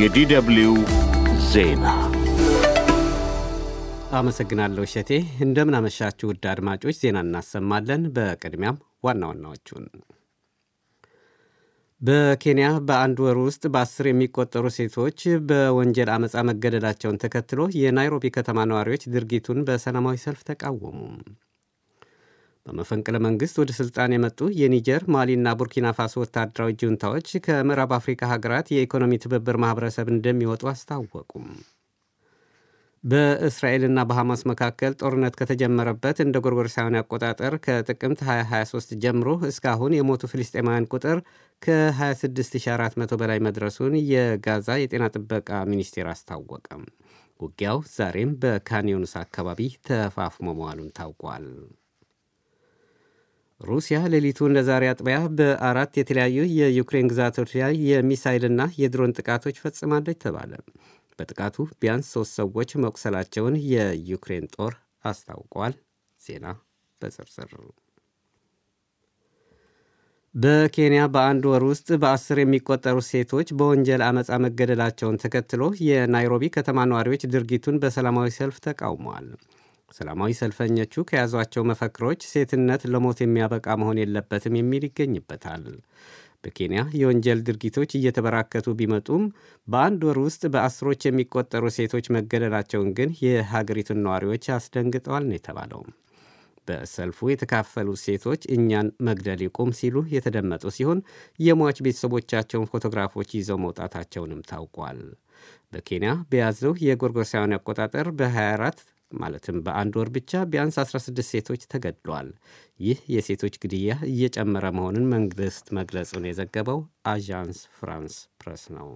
የዲ ደብሊው ዜና አመሰግናለሁ እሸቴ። እንደምን አመሻችሁ ውድ አድማጮች፣ ዜና እናሰማለን። በቅድሚያም ዋና ዋናዎቹን በኬንያ በአንድ ወር ውስጥ በአስር የሚቆጠሩ ሴቶች በወንጀል አመፃ መገደላቸውን ተከትሎ የናይሮቢ ከተማ ነዋሪዎች ድርጊቱን በሰላማዊ ሰልፍ ተቃወሙ። በመፈንቅለ መንግሥት ወደ ሥልጣን የመጡ የኒጀር ማሊና ቡርኪና ፋሶ ወታደራዊ ጁንታዎች ከምዕራብ አፍሪካ ሀገራት የኢኮኖሚ ትብብር ማኅበረሰብ እንደሚወጡ አስታወቁም። በእስራኤልና በሐማስ መካከል ጦርነት ከተጀመረበት እንደ ጎርጎሮሳውያን አቆጣጠር ከጥቅምት 2023 ጀምሮ እስካሁን የሞቱ ፍልስጤማውያን ቁጥር ከ26400 በላይ መድረሱን የጋዛ የጤና ጥበቃ ሚኒስቴር አስታወቀም። ውጊያው ዛሬም በካንዮንስ አካባቢ ተፋፍሞ መዋሉን ታውቋል። ሩሲያ ሌሊቱን ለዛሬ አጥቢያ በአራት የተለያዩ የዩክሬን ግዛቶች ላይ የሚሳይልና የድሮን ጥቃቶች ፈጽማለች ተባለ። በጥቃቱ ቢያንስ ሦስት ሰዎች መቁሰላቸውን የዩክሬን ጦር አስታውቋል። ዜና በዝርዝር በኬንያ በአንድ ወር ውስጥ በአስር የሚቆጠሩ ሴቶች በወንጀል አመፃ መገደላቸውን ተከትሎ የናይሮቢ ከተማ ነዋሪዎች ድርጊቱን በሰላማዊ ሰልፍ ተቃውመዋል። ሰላማዊ ሰልፈኞቹ ከያዟቸው መፈክሮች ሴትነት ለሞት የሚያበቃ መሆን የለበትም የሚል ይገኝበታል። በኬንያ የወንጀል ድርጊቶች እየተበራከቱ ቢመጡም በአንድ ወር ውስጥ በአስሮች የሚቆጠሩ ሴቶች መገደላቸውን ግን የሀገሪቱን ነዋሪዎች አስደንግጠዋል ነው የተባለው። በሰልፉ የተካፈሉ ሴቶች እኛን መግደል ይቁም ሲሉ የተደመጡ ሲሆን የሟች ቤተሰቦቻቸውን ፎቶግራፎች ይዘው መውጣታቸውንም ታውቋል። በኬንያ በያዝነው የጎርጎሳውያን አቆጣጠር በ24 ማለትም በአንድ ወር ብቻ ቢያንስ 16 ሴቶች ተገድለዋል። ይህ የሴቶች ግድያ እየጨመረ መሆኑን መንግሥት መግለጹን የዘገበው አዣንስ ፍራንስ ፕረስ ነው።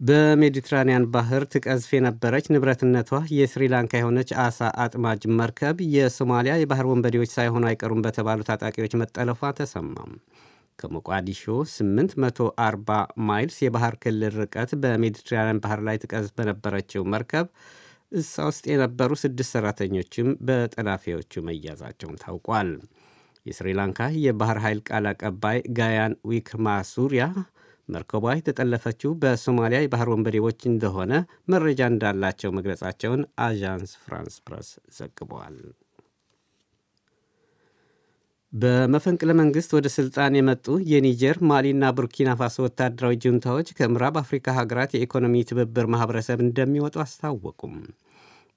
በሜዲትራኒያን ባህር ትቀዝፍ የነበረች ንብረትነቷ የስሪላንካ የሆነች አሳ አጥማጅ መርከብ የሶማሊያ የባህር ወንበዴዎች ሳይሆኑ አይቀሩም በተባሉ ታጣቂዎች መጠለፏ ተሰማም። ከሞቃዲሾ 840 miles የባህር ክልል ርቀት በሜዲትራንያን ባህር ላይ ትቀዝፍ በነበረችው መርከብ እሷ ውስጥ የነበሩ ስድስት ሠራተኞችም በጠላፊዎቹ መያዛቸውን ታውቋል። የስሪላንካ የባህር ኃይል ቃል አቀባይ ጋያን ዊክማሱሪያ መርከቧ የተጠለፈችው በሶማሊያ የባህር ወንበዴዎች እንደሆነ መረጃ እንዳላቸው መግለጻቸውን አዣንስ ፍራንስ ፕረስ ዘግበዋል። በመፈንቅለ መንግሥት ወደ ሥልጣን የመጡ የኒጀር ማሊና ቡርኪና ፋሶ ወታደራዊ ጁንታዎች ከምዕራብ አፍሪካ ሀገራት የኢኮኖሚ ትብብር ማኅበረሰብ እንደሚወጡ አስታወቁም።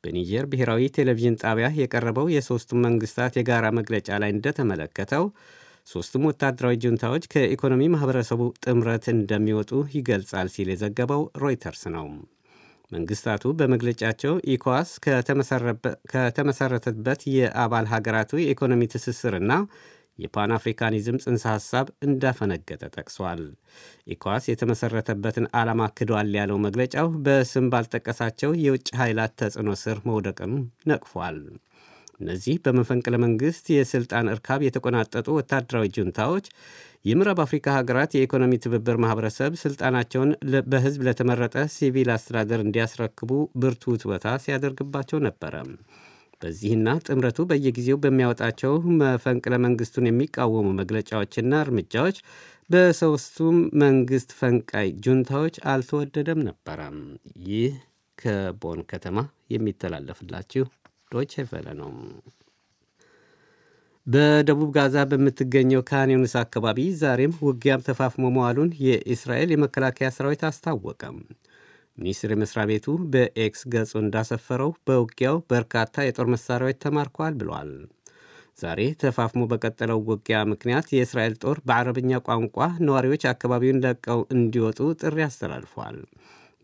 በኒጀር ብሔራዊ ቴሌቪዥን ጣቢያ የቀረበው የሦስቱም መንግሥታት የጋራ መግለጫ ላይ እንደተመለከተው ሦስቱም ወታደራዊ ጁንታዎች ከኢኮኖሚ ማኅበረሰቡ ጥምረት እንደሚወጡ ይገልጻል ሲል የዘገበው ሮይተርስ ነው። መንግስታቱ በመግለጫቸው ኢኮዋስ ከተመሠረተበት የአባል ሀገራቱ የኢኮኖሚ ትስስርና የፓን አፍሪካኒዝም ጽንሰ ሐሳብ እንዳፈነገጠ ጠቅሷል። ኢኮዋስ የተመሠረተበትን ዓላማ ክዷል ያለው መግለጫው በስም ባልጠቀሳቸው የውጭ ኃይላት ተጽዕኖ ስር መውደቅም ነቅፏል። እነዚህ በመፈንቅለ መንግሥት የሥልጣን እርካብ የተቆናጠጡ ወታደራዊ ጁንታዎች የምዕራብ አፍሪካ ሀገራት የኢኮኖሚ ትብብር ማኅበረሰብ ሥልጣናቸውን በሕዝብ ለተመረጠ ሲቪል አስተዳደር እንዲያስረክቡ ብርቱ ውትወታ ሲያደርግባቸው ነበረ። በዚህና ጥምረቱ በየጊዜው በሚያወጣቸው መፈንቅለ መንግሥቱን የሚቃወሙ መግለጫዎችና እርምጃዎች በሦስቱም መንግሥት ፈንቃይ ጁንታዎች አልተወደደም ነበረ። ይህ ከቦን ከተማ የሚተላለፍላችሁ ዶይቼ ቬለ ነው። በደቡብ ጋዛ በምትገኘው ካን ዩኒስ አካባቢ ዛሬም ውጊያም ተፋፍሞ መዋሉን የእስራኤል የመከላከያ ሰራዊት አስታወቀም። ሚኒስቴር መስሪያ ቤቱ በኤክስ ገጹ እንዳሰፈረው በውጊያው በርካታ የጦር መሳሪያዎች ተማርከዋል ብሏል። ዛሬ ተፋፍሞ በቀጠለው ውጊያ ምክንያት የእስራኤል ጦር በአረብኛ ቋንቋ ነዋሪዎች አካባቢውን ለቀው እንዲወጡ ጥሪ አስተላልፏል።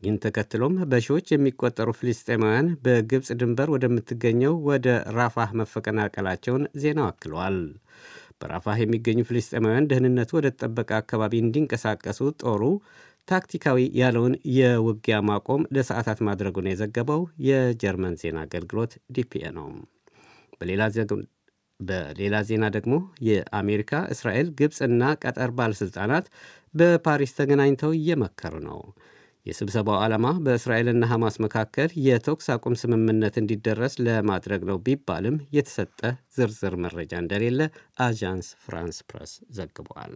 ይህን ተከትሎም በሺዎች የሚቆጠሩ ፍልስጤማውያን በግብፅ ድንበር ወደምትገኘው ወደ ራፋህ መፈቀናቀላቸውን ዜናው አክለዋል። በራፋህ የሚገኙ ፍልስጤማውያን ደህንነቱ ወደ ተጠበቀ አካባቢ እንዲንቀሳቀሱ ጦሩ ታክቲካዊ ያለውን የውጊያ ማቆም ለሰዓታት ማድረጉን የዘገበው የጀርመን ዜና አገልግሎት ዲፒኤ ነው። በሌላ ዜና ደግሞ የአሜሪካ፣ እስራኤል፣ ግብፅና ቀጠር ባለሥልጣናት በፓሪስ ተገናኝተው እየመከሩ ነው። የስብሰባው ዓላማ በእስራኤልና ሐማስ መካከል የተኩስ አቁም ስምምነት እንዲደረስ ለማድረግ ነው ቢባልም የተሰጠ ዝርዝር መረጃ እንደሌለ አዣንስ ፍራንስ ፕረስ ዘግቧል።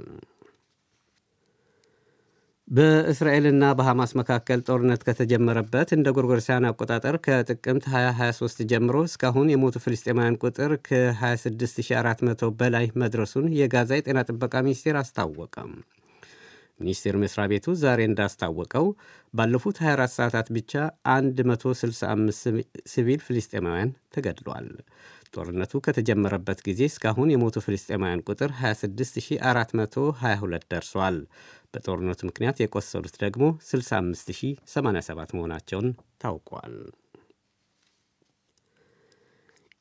በእስራኤልና በሐማስ መካከል ጦርነት ከተጀመረበት እንደ ጎርጎርሳውያን አቆጣጠር ከጥቅምት 2023 ጀምሮ እስካሁን የሞቱ ፍልስጤማውያን ቁጥር ከ26400 በላይ መድረሱን የጋዛ የጤና ጥበቃ ሚኒስቴር አስታወቀም። ሚኒስቴር መስሪያ ቤቱ ዛሬ እንዳስታወቀው ባለፉት 24 ሰዓታት ብቻ 165 ሲቪል ፍልስጤማውያን ተገድሏል። ጦርነቱ ከተጀመረበት ጊዜ እስካሁን የሞቱ ፍልስጤማውያን ቁጥር 26422 ደርሷል። በጦርነቱ ምክንያት የቆሰሉት ደግሞ 65087 መሆናቸውን ታውቋል።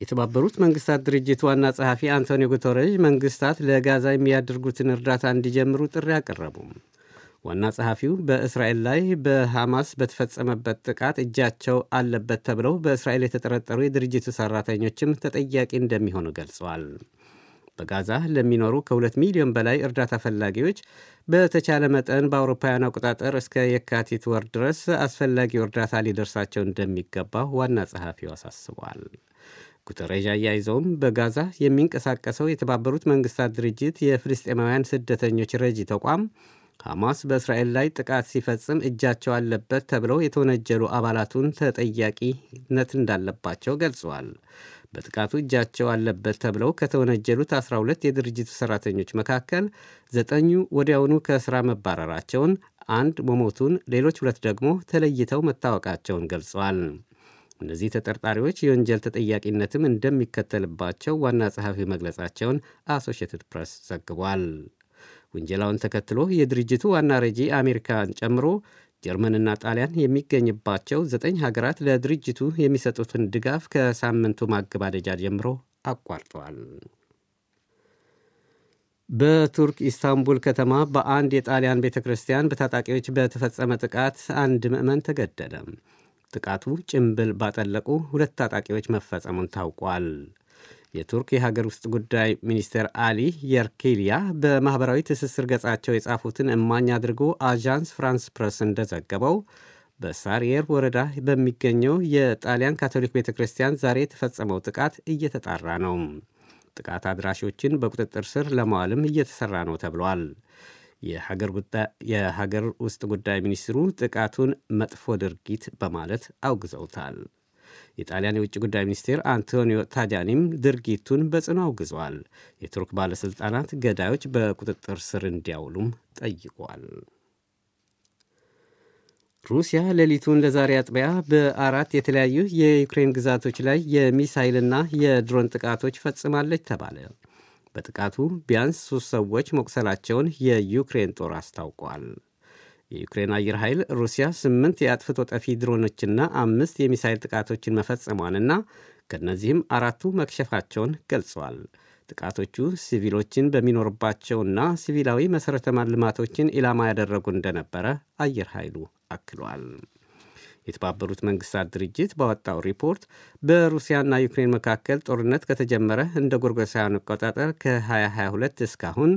የተባበሩት መንግስታት ድርጅት ዋና ጸሐፊ አንቶኒዮ ጉተረዥ መንግስታት ለጋዛ የሚያደርጉትን እርዳታ እንዲጀምሩ ጥሪ አቀረቡ። ዋና ጸሐፊው በእስራኤል ላይ በሐማስ በተፈጸመበት ጥቃት እጃቸው አለበት ተብለው በእስራኤል የተጠረጠሩ የድርጅቱ ሠራተኞችም ተጠያቂ እንደሚሆኑ ገልጸዋል። በጋዛ ለሚኖሩ ከሁለት ሚሊዮን በላይ እርዳታ ፈላጊዎች በተቻለ መጠን በአውሮፓውያን አቆጣጠር እስከ የካቲት ወር ድረስ አስፈላጊው እርዳታ ሊደርሳቸው እንደሚገባ ዋና ጸሐፊው አሳስበዋል። ጉተሬዥ አያይዘውም በጋዛ የሚንቀሳቀሰው የተባበሩት መንግስታት ድርጅት የፍልስጤማውያን ስደተኞች ረጂ ተቋም ሐማስ በእስራኤል ላይ ጥቃት ሲፈጽም እጃቸው አለበት ተብለው የተወነጀሉ አባላቱን ተጠያቂነት እንዳለባቸው ገልጸዋል። በጥቃቱ እጃቸው አለበት ተብለው ከተወነጀሉት 12 የድርጅቱ ሠራተኞች መካከል ዘጠኙ ወዲያውኑ ከሥራ መባረራቸውን፣ አንድ መሞቱን፣ ሌሎች ሁለት ደግሞ ተለይተው መታወቃቸውን ገልጸዋል። እነዚህ ተጠርጣሪዎች የወንጀል ተጠያቂነትም እንደሚከተልባቸው ዋና ጸሐፊ መግለጻቸውን አሶሺየትድ ፕሬስ ዘግቧል። ውንጀላውን ተከትሎ የድርጅቱ ዋና ረጂ አሜሪካን ጨምሮ ጀርመንና ጣሊያን የሚገኝባቸው ዘጠኝ ሀገራት ለድርጅቱ የሚሰጡትን ድጋፍ ከሳምንቱ ማገባደጃ ጀምሮ አቋርጠዋል። በቱርክ ኢስታንቡል ከተማ በአንድ የጣሊያን ቤተ ክርስቲያን በታጣቂዎች በተፈጸመ ጥቃት አንድ ምዕመን ተገደለ። ጥቃቱ ጭምብል ባጠለቁ ሁለት ታጣቂዎች መፈጸሙን ታውቋል። የቱርክ የሀገር ውስጥ ጉዳይ ሚኒስትር አሊ የርሊካያ በማኅበራዊ ትስስር ገጻቸው የጻፉትን እማኝ አድርጎ አዣንስ ፍራንስ ፕረስ እንደዘገበው በሳሪየር ወረዳ በሚገኘው የጣሊያን ካቶሊክ ቤተ ክርስቲያን ዛሬ የተፈጸመው ጥቃት እየተጣራ ነው። ጥቃት አድራሾችን በቁጥጥር ስር ለማዋልም እየተሠራ ነው ተብሏል። የሀገር ውስጥ ጉዳይ ሚኒስትሩ ጥቃቱን መጥፎ ድርጊት በማለት አውግዘውታል። የጣሊያን የውጭ ጉዳይ ሚኒስቴር አንቶኒዮ ታጃኒም ድርጊቱን በጽኑ አውግዘዋል። የቱርክ ባለሥልጣናት ገዳዮች በቁጥጥር ስር እንዲያውሉም ጠይቋል። ሩሲያ ሌሊቱን ለዛሬ አጥቢያ በአራት የተለያዩ የዩክሬን ግዛቶች ላይ የሚሳይልና የድሮን ጥቃቶች ፈጽማለች ተባለ። በጥቃቱ ቢያንስ ሶስት ሰዎች መቁሰላቸውን የዩክሬን ጦር አስታውቋል። የዩክሬን አየር ኃይል ሩሲያ ስምንት የአጥፍቶ ጠፊ ድሮኖችና አምስት የሚሳይል ጥቃቶችን መፈጸሟንና ከእነዚህም አራቱ መክሸፋቸውን ገልጸዋል። ጥቃቶቹ ሲቪሎችን በሚኖርባቸውና ሲቪላዊ መሠረተ ልማቶችን ኢላማ ያደረጉ እንደነበረ አየር ኃይሉ አክሏል። የተባበሩት መንግስታት ድርጅት ባወጣው ሪፖርት በሩሲያና ዩክሬን መካከል ጦርነት ከተጀመረ እንደ ጎርጎሳውያን አቆጣጠር ከ2022 እስካሁን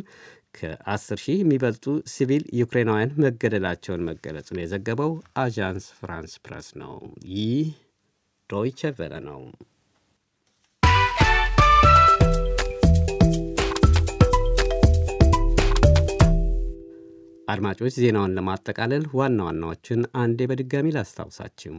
ከ10 ሺህ የሚበልጡ ሲቪል ዩክሬናውያን መገደላቸውን መገለጹን የዘገበው አዣንስ ፍራንስ ፕረስ ነው። ይህ ዶይቸ ቬለ ነው። አድማጮች ዜናውን ለማጠቃለል ዋና ዋናዎችን አንዴ በድጋሚ ላስታውሳችሁ።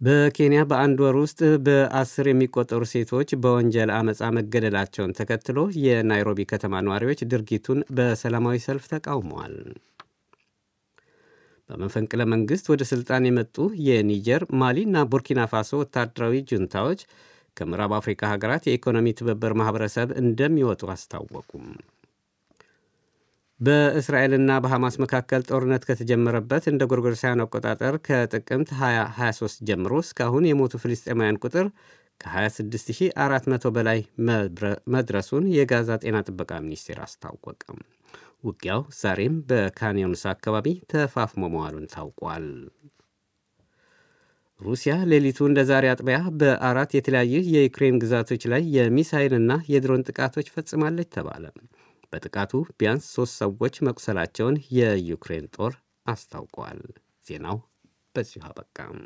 በኬንያ በአንድ ወር ውስጥ በአስር የሚቆጠሩ ሴቶች በወንጀል አመፃ መገደላቸውን ተከትሎ የናይሮቢ ከተማ ነዋሪዎች ድርጊቱን በሰላማዊ ሰልፍ ተቃውመዋል። በመፈንቅለ መንግሥት ወደ ሥልጣን የመጡ የኒጀር ማሊና ቡርኪና ፋሶ ወታደራዊ ጁንታዎች ከምዕራብ አፍሪካ ሀገራት የኢኮኖሚ ትብብር ማኅበረሰብ እንደሚወጡ አስታወቁም። በእስራኤልና በሐማስ መካከል ጦርነት ከተጀመረበት እንደ ጎርጎሮሳውያን አቆጣጠር ከጥቅምት 2023 ጀምሮ እስካሁን የሞቱ ፍልስጤማውያን ቁጥር ከ26400 በላይ መድረሱን የጋዛ ጤና ጥበቃ ሚኒስቴር አስታወቀም። ውጊያው ዛሬም በካንዮንስ አካባቢ ተፋፍሞ መዋሉን ታውቋል። ሩሲያ ሌሊቱ እንደ ዛሬ አጥቢያ በአራት የተለያዩ የዩክሬን ግዛቶች ላይ የሚሳይልና የድሮን ጥቃቶች ፈጽማለች ተባለ። በጥቃቱ ቢያንስ ሦስት ሰዎች መቁሰላቸውን የዩክሬን ጦር አስታውቋል። ዜናው በዚሁ አበቃም።